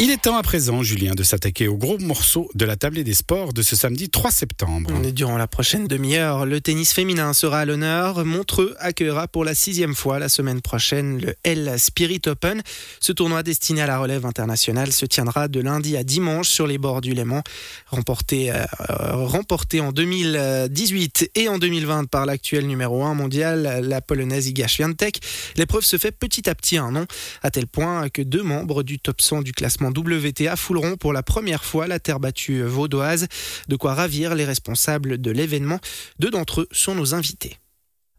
Il est temps à présent, Julien, de s'attaquer au gros morceau de la tablée des sports de ce samedi 3 septembre. Durant la prochaine demi-heure, le tennis féminin sera à l'honneur. Montreux accueillera pour la sixième fois la semaine prochaine le L Spirit Open. Ce tournoi destiné à la relève internationale se tiendra de lundi à dimanche sur les bords du Léman. Remporté, euh, remporté en 2018 et en 2020 par l'actuel numéro 1 mondial, la polonaise Iga Świątek, l'épreuve se fait petit à petit un nom, à tel point que deux membres du top 100 du classement WTA fouleront pour la première fois la terre battue vaudoise, de quoi ravir les responsables de l'événement. Deux d'entre eux sont nos invités.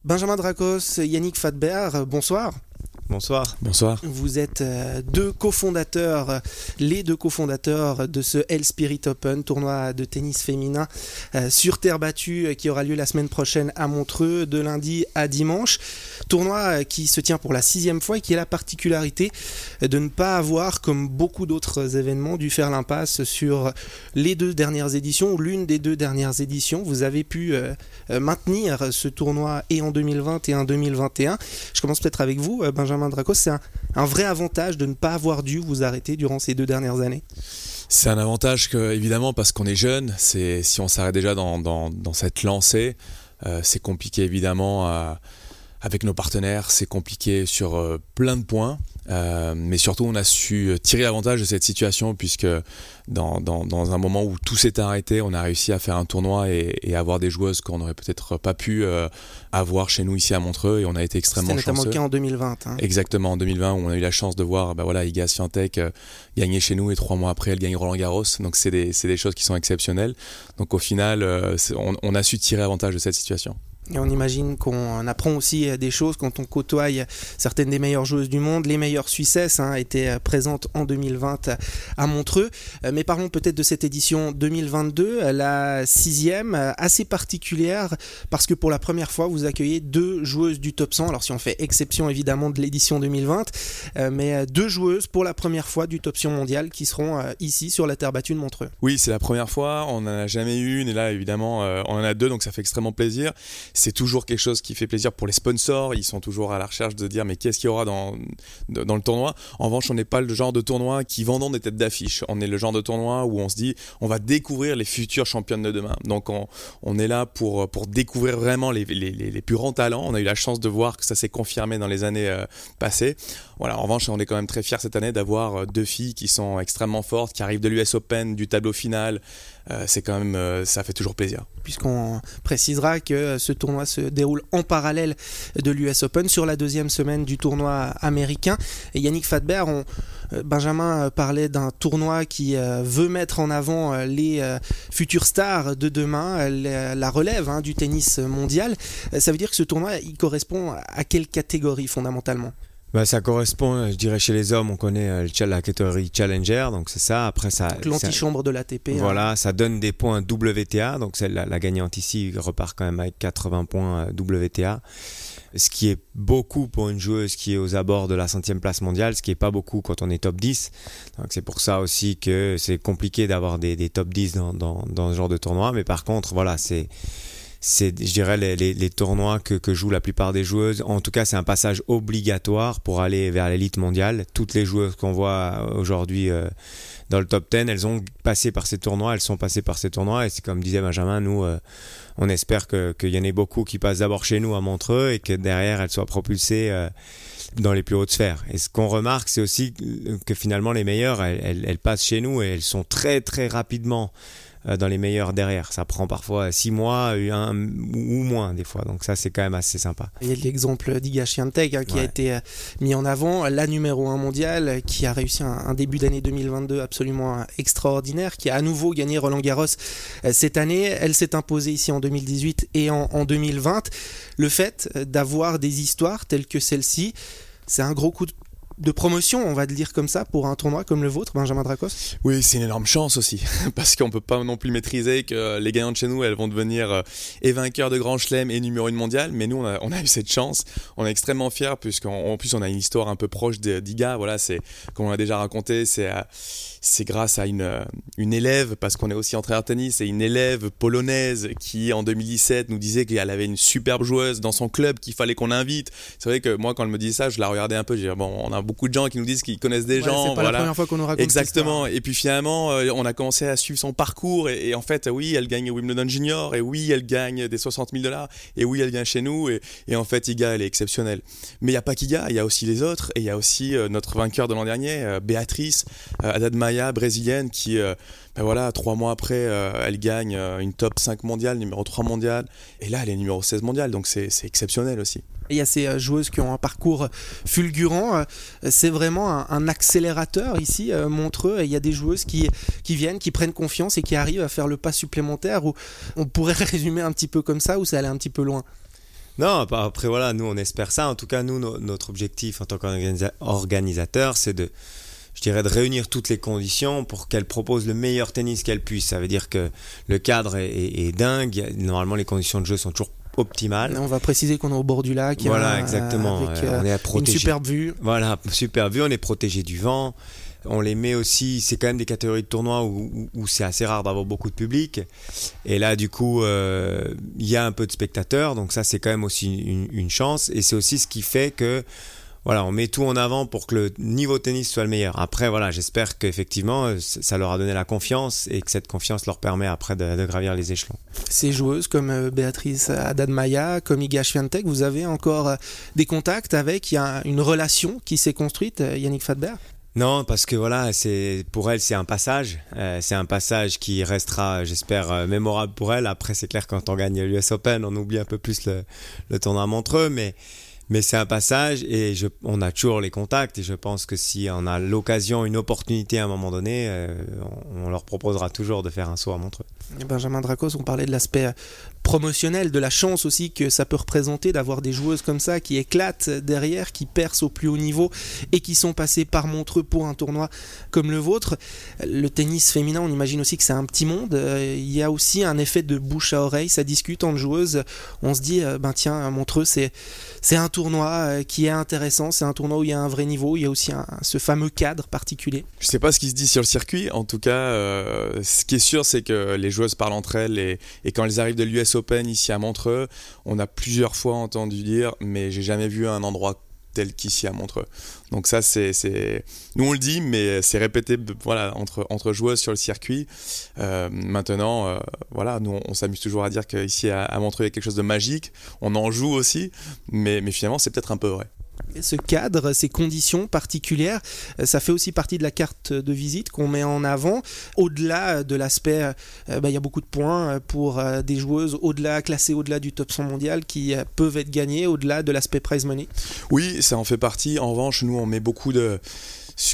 Benjamin Dracos, Yannick Fadber, bonsoir. Bonsoir. Bonsoir. Vous êtes euh, deux cofondateurs, les deux cofondateurs de ce Hell Spirit Open, tournoi de tennis féminin euh, sur terre battue euh, qui aura lieu la semaine prochaine à Montreux, de lundi à dimanche. Tournoi qui se tient pour la sixième fois et qui a la particularité de ne pas avoir, comme beaucoup d'autres événements, dû faire l'impasse sur les deux dernières éditions ou l'une des deux dernières éditions. Vous avez pu maintenir ce tournoi et en 2020 et en 2021. Je commence peut-être avec vous, Benjamin c'est un, vrai avantage de ne pas avoir dû vous arrêter durant ces deux dernières années C'est un avantage évidemment parce qu'on est jeune, si on s'arrête déjà dans, cette lancée, euh, c'est compliqué évidemment avec nos partenaires, c'est compliqué sur euh, plein de points. Euh, mais surtout, on a su tirer avantage de cette situation puisque dans, dans, un moment où tout s'est arrêté, on a réussi à faire un tournoi et, et avoir des joueuses qu'on n'aurait peut-être pas pu euh, avoir chez nous ici à Montreux et on a été extrêmement chanceux. C'était notamment le cas en 2020. Hein. Exactement, en 2020 où on a eu la chance de voir bah voilà, Iga Swiatek euh, gagner chez nous et trois mois après elle gagne Roland Garros. Donc c'est des, des, choses qui sont exceptionnelles. Donc au final, on, on a su tirer avantage de cette situation. Et on imagine qu'on apprend aussi des choses quand on côtoie certaines des meilleures joueuses du monde. Les meilleures Suissesses hein, étaient présentes en 2020 à Montreux. Euh, mais parlons peut-être de cette édition 2022, la sixième, assez particulière parce que pour la première fois, vous accueillez deux joueuses du top 100. Alors si on fait exception évidemment de l'édition 2020, euh, mais deux joueuses pour la première fois du top 100 mondial qui seront euh, ici sur la terre battue de Montreux. Oui, c'est la première fois. On n'en a jamais eu une et là évidemment on en a deux, donc ça fait extrêmement plaisir c'est toujours quelque chose qui fait plaisir pour les sponsors. Ils sont toujours à la recherche de dire mais qu'est-ce qu'il y aura dans, dans le tournoi? En revanche, on n'est pas le genre de tournoi qui vendons des têtes d'affiche. On est le genre de tournoi où on se dit on va découvrir les futures championnes de demain. Donc on, on est là pour, pour découvrir vraiment les, les, les, plus grands talents. On a eu la chance de voir que ça s'est confirmé dans les années euh, passées. Voilà, en revanche, on est quand même très fiers cette année d'avoir euh, deux filles qui sont extrêmement fortes, qui arrivent de l'US Open, du tableau final. Euh, c'est quand même, ça fait toujours plaisir. Puisqu'on précisera que ce tournoi se déroule en parallèle de l'US Open sur la deuxième semaine du tournoi américain. Yannick Fadber, on, Benjamin parlait d'un tournoi qui veut mettre en avant les futures stars de demain, la relève hein, du tennis mondial. Ça veut dire que ce tournoi, il correspond à quelle catégorie fondamentalement? Bah, ça correspond, je dirais, chez les hommes, on connaît euh, la catégorie Challenger, donc c'est ça. Après, ça. L'antichambre de l'ATP. Hein. Voilà, ça donne des points WTA, donc celle, la, la gagnante ici repart quand même avec 80 points euh, WTA. Ce qui est beaucoup pour une joueuse qui est aux abords de la centième place mondiale, ce qui est pas beaucoup quand on est top 10. Donc c'est pour ça aussi que c'est compliqué d'avoir des, des, top 10 dans, dans, dans ce genre de tournoi. Mais par contre, voilà, c'est c'est, je dirais, les, tournois que, jouent la plupart des joueuses. En tout cas, c'est un passage obligatoire pour aller vers l'élite mondiale. Toutes les joueuses qu'on voit aujourd'hui euh, dans le top 10, elles ont passé par ces tournois, elles sont passées par ces tournois. Et c'est comme disait Benjamin, nous, euh, on espère qu'il y en ait beaucoup qui passent d'abord chez nous à Montreux et que derrière, elles soient propulsées. Euh, dans les plus hautes sphères. Et ce qu'on remarque, c'est aussi que finalement les meilleures, elles, passent chez nous et elles sont très très rapidement euh, dans les meilleurs derrière. Ça prend parfois six mois un, ou moins des fois. Donc ça, c'est quand même assez sympa. Il y a l'exemple d'Iga Świątek hein, qui a été euh, mis en avant, la numéro 1 mondiale, qui a réussi un, début d'année 2022 absolument extraordinaire, qui a à nouveau gagné Roland Garros euh, cette année. Elle s'est imposée ici en 2018 et en, en 2020. Le fait d'avoir des histoires telles que celle-ci, c'est un gros coup de de promotion, on va le dire comme ça, pour un tournoi comme le vôtre, Benjamin Dracos? Oui, c'est une énorme chance aussi, parce qu'on peut pas non plus maîtriser que les gagnants de chez nous, elles vont devenir euh, et vainqueurs de Grand Chelem et numéro 1 mondial, mais nous, on a, eu cette chance, on est extrêmement fiers, puisqu'en plus, on a une histoire un peu proche d'IGA, voilà, c'est, comme on l'a déjà raconté, c'est c'est grâce à une, euh, une élève, parce qu'on est aussi entraîneur tennis, et une élève polonaise qui en 2017 nous disait qu'elle avait une superbe joueuse dans son club qu'il fallait qu'on invite. C'est vrai que moi, quand elle me dit ça, je la regardais un peu, je disais, bon, on a beaucoup de gens qui nous disent qu'ils connaissent des gens. C'est pas la première fois qu'on nous raconte Exactement. Et puis finalement, euh, on a commencé à suivre son parcours et, en fait, oui, elle gagne Wimbledon Junior et oui, elle gagne des 60 000 dollars et oui, elle vient chez nous et, en fait, Iga, elle est exceptionnelle. Mais il n'y a pas qu'Iga, il y a aussi les autres et il y a aussi euh, notre vainqueur de l'an dernier, Béatrice, Haddad Maya, brésilienne, qui ben voilà, trois mois après, elle gagne une top 5 mondiale, numéro 3 mondial, et là, elle est numéro 16 mondial, donc c'est exceptionnel aussi. Il y a ces euh, joueuses qui ont un parcours fulgurant. Euh, c'est vraiment un, accélérateur ici, euh, Montreux. Il y a des joueuses qui, qui viennent, qui prennent confiance et qui arrivent à faire le pas supplémentaire. Où on pourrait résumer un petit peu comme ça, ou ça allait un petit peu loin? Non, après voilà, nous on espère ça. En tout cas, nous, notre objectif en tant qu'organisateur, c'est de, je dirais, de réunir toutes les conditions pour qu'elle propose le meilleur tennis qu'elle puisse. Ça veut dire que le cadre est dingue. Normalement, les conditions de jeu sont toujours optimale. On va préciser qu'on est au bord du lac. Voilà, exactement. Avec, on est à une superbe vue. Voilà, superbe vue. On est protégé du vent. On les met aussi, c'est quand même des catégories de tournois où, c'est assez rare d'avoir beaucoup de public. Et là, du coup, euh, il y a un peu de spectateurs, donc ça, c'est quand même aussi une, une chance. Et c'est aussi ce qui fait que voilà, on met tout en avant pour que le niveau tennis soit le meilleur. Après, voilà, j'espère qu'effectivement, euh, ça leur a donné la confiance et que cette confiance leur permet après de, gravir les échelons. Ces joueuses comme euh, Béatrice Adadmaya, comme Iga Swiatek, vous avez encore euh, des contacts avec, il y a une relation qui s'est construite, Yannick Fadberg non, parce que voilà, c'est pour elle c'est un passage, c'est un passage qui restera, j'espère, mémorable pour elle. Après, c'est clair quand on gagne l'US Open, on oublie un peu plus le, le tournoi Montreux, mais mais c'est un passage et on a toujours les contacts et je pense que si on a l'occasion, une opportunité à un moment donné, euh, on, leur proposera toujours de faire un saut à Montreux. Benjamin Dracos, on parlait de l'aspect promotionnel, de la chance aussi que ça peut représenter d'avoir des joueuses comme ça qui éclatent derrière, qui percent au plus haut niveau et qui sont passées par Montreux pour un tournoi comme le vôtre. Le tennis féminin, on imagine aussi que c'est un petit monde. Euh, il y a aussi un effet de bouche à oreille, ça discute entre joueuses. On se dit, euh, ben tiens, Montreux, c'est, un tournoi euh, qui est intéressant, c'est un tournoi où il y a un vrai niveau, il y a aussi ce fameux cadre particulier. Je sais pas ce qui se dit sur le circuit, en tout cas, ce qui est sûr, c'est que les joueuses parlent entre elles et, et quand elles arrivent de l'US Open ici à Montreux, on a plusieurs fois entendu dire, mais j'ai jamais vu un endroit tel qu'ici à Montreux. Donc ça, c'est, nous on le dit, mais c'est répété, voilà, entre entre joueuses sur le circuit. Euh, maintenant, euh, voilà, nous on, s'amuse toujours à dire qu'ici à, à, Montreux il y a quelque chose de magique. On en joue aussi, mais mais finalement c'est peut-être un peu vrai ce cadre, ces conditions particulières, euh, ça fait aussi partie de la carte de visite qu'on met en avant. Au-delà de l'aspect, euh, bah, il y a beaucoup de points pour euh, des joueuses au-delà, classées au-delà du top 100 mondial qui peuvent être gagnés au-delà de l'aspect prize money. Oui, ça en fait partie. En revanche, nous, on met beaucoup de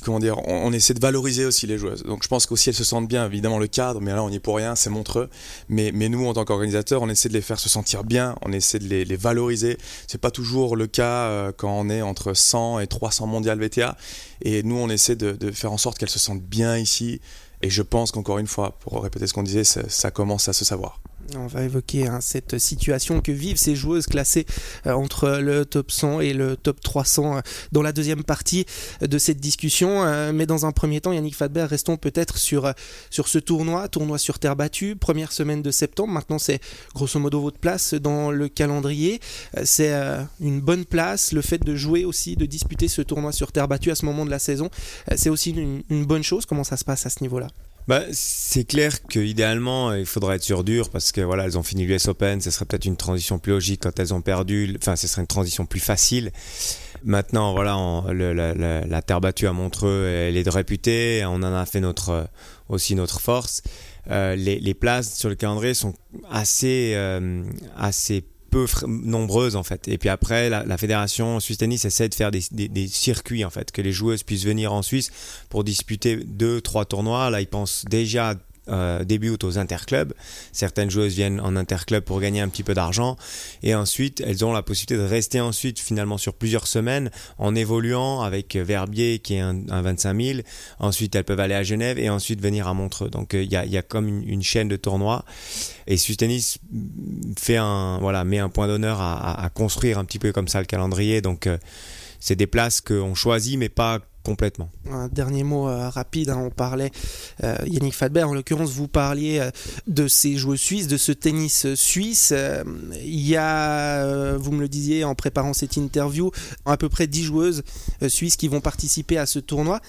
comment dire, on, essaie de valoriser aussi les joueuses. Donc je pense qu'aussi elles se sentent bien, évidemment le cadre, mais là on n'y est pour rien, c'est montreux. Mais, mais nous en tant qu'organisateurs, on essaie de les faire se sentir bien, on essaie de les, les valoriser. C'est pas toujours le cas euh, quand on est entre 100 et 300 mondial VTA. Et nous on essaie de, de faire en sorte qu'elles se sentent bien ici. Et je pense qu'encore une fois, pour répéter ce qu'on disait, ça commence à se savoir. On va évoquer hein, cette situation que vivent ces joueuses classées euh, entre le top 100 et le top 300 euh, dans la deuxième partie de cette discussion. Euh, mais dans un premier temps, Yannick Fadber, restons peut-être sur, sur ce tournoi, tournoi sur terre battue, première semaine de septembre. Maintenant, c'est grosso modo votre place dans le calendrier. C'est une bonne place. Le fait de jouer aussi, de disputer ce tournoi sur terre battue à ce moment de la saison, c'est aussi une bonne chose. Comment ça se passe à ce niveau-là? Bah, c'est clair qu'idéalement, il faudrait être sur dur parce que voilà, elles ont fini l'US Open, ce serait peut-être une transition plus logique quand elles ont perdu, enfin, ce serait une transition plus facile. Maintenant, voilà, la, terre battue à Montreux, elle est de réputée, on en a fait notre, aussi notre force. Euh, les, places sur le calendrier sont assez, euh, assez peu nombreuses en fait. Et puis après, la, fédération Suisse Tennis essaie de faire des, circuits en fait, que les joueuses puissent venir en Suisse pour disputer deux, trois tournois. Là, ils pensent déjà euh, débutent aux interclubs. Certaines joueuses viennent en interclub pour gagner un petit peu d'argent et ensuite elles ont la possibilité de rester ensuite finalement sur plusieurs semaines en évoluant avec Verbier qui est un, 25 000. Ensuite elles peuvent aller à Genève et ensuite venir à Montreux. Donc euh, il y, a, comme une, chaîne de tournois et Sustennis fait un voilà met un point d'honneur à, à, construire un petit peu comme ça le calendrier. Donc euh, c'est des places qu'on choisit mais pas complètement. Un dernier mot rapide, hein, on parlait, Yannick Fadber, en l'occurrence, vous parliez de ces joueurs suisses, de ce tennis suisse. Il y a, vous me le disiez en préparant cette interview, à peu près 10 joueuses suisses qui vont participer à ce tournoi.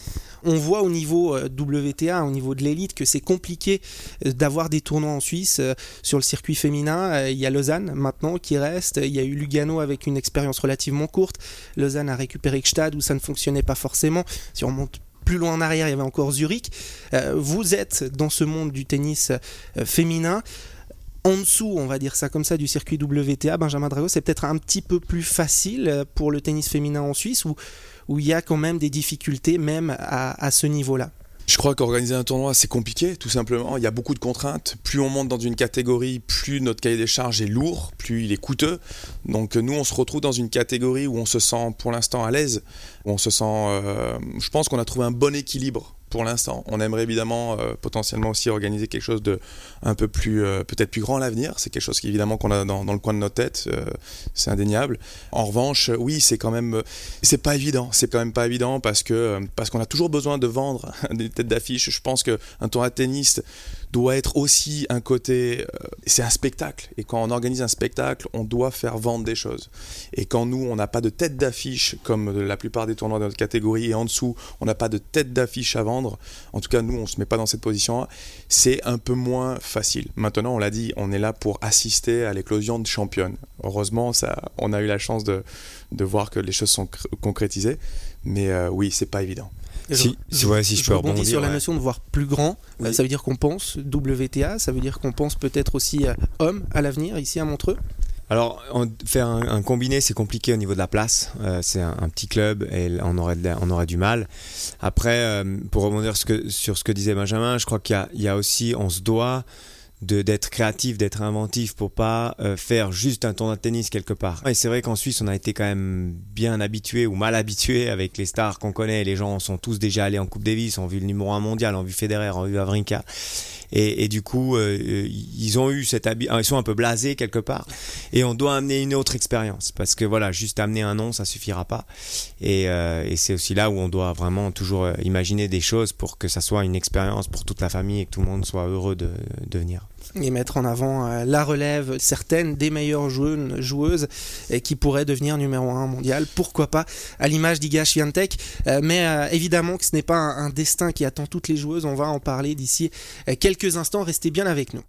On voit au niveau WTA, au niveau de l'élite, que c'est compliqué d'avoir des tournois en Suisse sur le circuit féminin. Il y a Lausanne maintenant qui reste. Il y a eu Lugano avec une expérience relativement courte. Lausanne a récupéré Gstad où ça ne fonctionnait pas forcément. Si on monte plus loin en arrière, il y avait encore Zurich. Euh, vous êtes dans ce monde du tennis euh, féminin. En dessous, on va dire ça comme ça, du circuit WTA, Benjamin Drago, c'est peut-être un petit peu plus facile euh, pour le tennis féminin en Suisse, où il y a quand même des difficultés, même à ce niveau-là? Je crois qu'organiser un tournoi, c'est compliqué, tout simplement. Il y a beaucoup de contraintes. Plus on monte dans une catégorie, plus notre cahier des charges est lourd, plus il est coûteux. Donc nous, on se retrouve dans une catégorie où on se sent pour l'instant à l'aise, où on se sent... Euh, je pense qu'on a trouvé un bon équilibre pour l'instant. On aimerait évidemment euh, potentiellement aussi organiser quelque chose de un peu plus euh, peut-être plus grand à l'avenir. C'est quelque chose qui évidemment qu'on a dans, le coin de nos têtes, euh, c'est indéniable. En revanche, oui, c'est quand même c'est pas évident. C'est quand même pas évident parce que parce qu'on a toujours besoin de vendre des têtes d'affiche. Je pense que un tournoi tennis doit être aussi un côté c'est un spectacle et quand on organise un spectacle, on doit faire vendre des choses. Et quand nous on n'a pas de tête d'affiche comme la plupart des tournois de notre catégorie et en dessous, on n'a pas de tête d'affiche à vendre en tout cas nous on se met pas dans cette position c'est un peu moins facile. Maintenant on l'a dit, on est là pour assister à l'éclosion de championnes. Heureusement ça, on a eu la chance de, voir que les choses sont concrétisées, mais euh, oui c'est pas évident. Si, je, si je, peux rebondir sur la notion de voir plus grand, euh, ça veut dire qu'on pense WTA, ça veut dire qu'on pense peut-être aussi euh, homme à l'avenir ici à Montreux? Alors, faire un, combiné, c'est compliqué au niveau de la place. Euh, c'est un, petit club et on aurait, on aurait du mal. Après, euh, pour rebondir sur ce que disait Benjamin, je crois qu'il y, a aussi, on se doit d'être créatif, d'être inventif pour pas euh, faire juste un tournoi de tennis quelque part. Et c'est vrai qu'en Suisse, on a été quand même bien habitué ou mal habitué avec les stars qu'on connaît. Les gens sont tous déjà allés en Coupe Davis, ont vu le numéro 1 mondial, ont vu Federer, ont vu Avrinka. Et, du coup, euh, ils ont eu cette ils sont un peu blasés quelque part. Et on doit amener une autre expérience parce que voilà, juste amener un nom, ça suffira pas. Et, euh, c'est aussi là où on doit vraiment toujours euh, imaginer des choses pour que ça soit une expérience pour toute la famille et que tout le monde soit heureux de venir et mettre en avant euh, la relève certaines des meilleures joueuses qui pourraient devenir numéro 1 mondial. Pourquoi pas à l'image d'Iga Swiatek. Euh, mais euh, évidemment que ce n'est pas un destin qui attend toutes les joueuses. On va en parler d'ici quelques instants. Restez bien avec nous.